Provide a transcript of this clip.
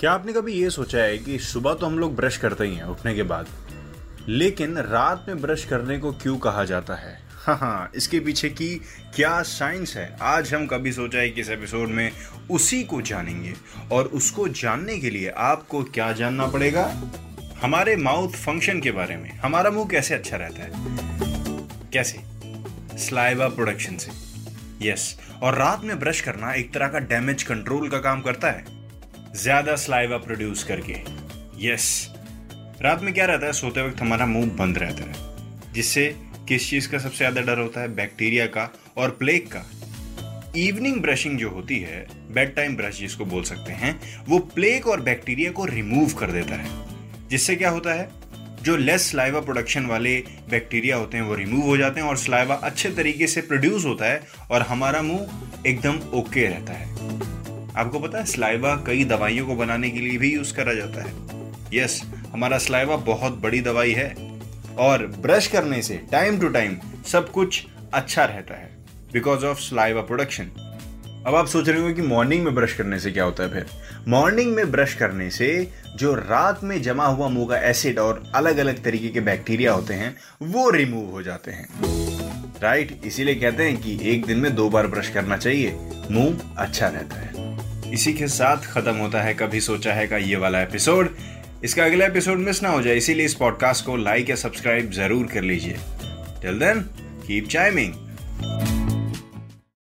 क्या आपने कभी ये सोचा है कि सुबह तो हम लोग ब्रश करते ही हैं, उठने के बाद? लेकिन रात में ब्रश करने को क्यों कहा जाता है? हाँ हाँ इसके पीछे की क्या साइंस है? आज हम कभी सोचा है कि इस एपिसोड में उसी को जानेंगे। और उसको जानने के लिए आपको क्या जानना पड़ेगा? हमारे माउथ फ़ंक्शन के बारे में। हमारा मुँह कैसे अच्छा रहता है? कैसे? स्लाइवा प्रोडक्शन से। यस, और रात में ब्रश करना एक तरह का डैमेज कंट्रोल का काम करता है। ज़्यादा स्लाइवा प्रोड्यूस करके। यस रात में क्या रहता है? सोते वक्त हमारा मुँह बंद रहता है, जिससे किस चीज़ का सबसे ज़्यादा डर होता है? बैक्टीरिया का और प्लेग का। इवनिंग ब्रशिंग जो होती है बेड टाइम ब्रश जिसको बोल सकते हैं, वो प्लेग और बैक्टीरिया को रिमूव कर देता है। जिससे क्या होता है? जो लेस स्लाइवा प्रोडक्शन वाले बैक्टीरिया होते हैं, वो रिमूव हो जाते हैं और स्लाइवा अच्छे तरीके से प्रोड्यूस होता है और हमारा मुँह एकदम ओके रहता है। आपको पता है स्लाइवा कई दवाइयों को बनाने के लिए भी यूज़ करा जाता है। यस हमारा स्लाइवा बहुत बड़ी दवाई है और ब्रश करने से टाइम टू टाइम सब कुछ अच्छा रहता है बिकॉज़ ऑफ़ स्लाइवा प्रोडक्शन अब आप सोच रहे हो कि मॉर्निंग में ब्रश करने से क्या होता है फिर? मॉर्निंग में ब्रश करने से जो रात में जमा हुआ का एसिड और अलग अलग तरीके के बैक्टीरिया होते हैं, वो रिमूव हो जाते हैं। राइट इसीलिए कहते हैं कि एक दिन में दो बार ब्रश करना चाहिए, मुँह अच्छा रहता है। इसी के साथ खत्म होता है, कभी सोचा है का ये वाला एपिसोड इसका अगला एपिसोड मिस ना हो जाए, इसीलिए इस पॉडकास्ट को लाइक या सब्सक्राइब ज़रूर कर लीजिए। Till then keep chiming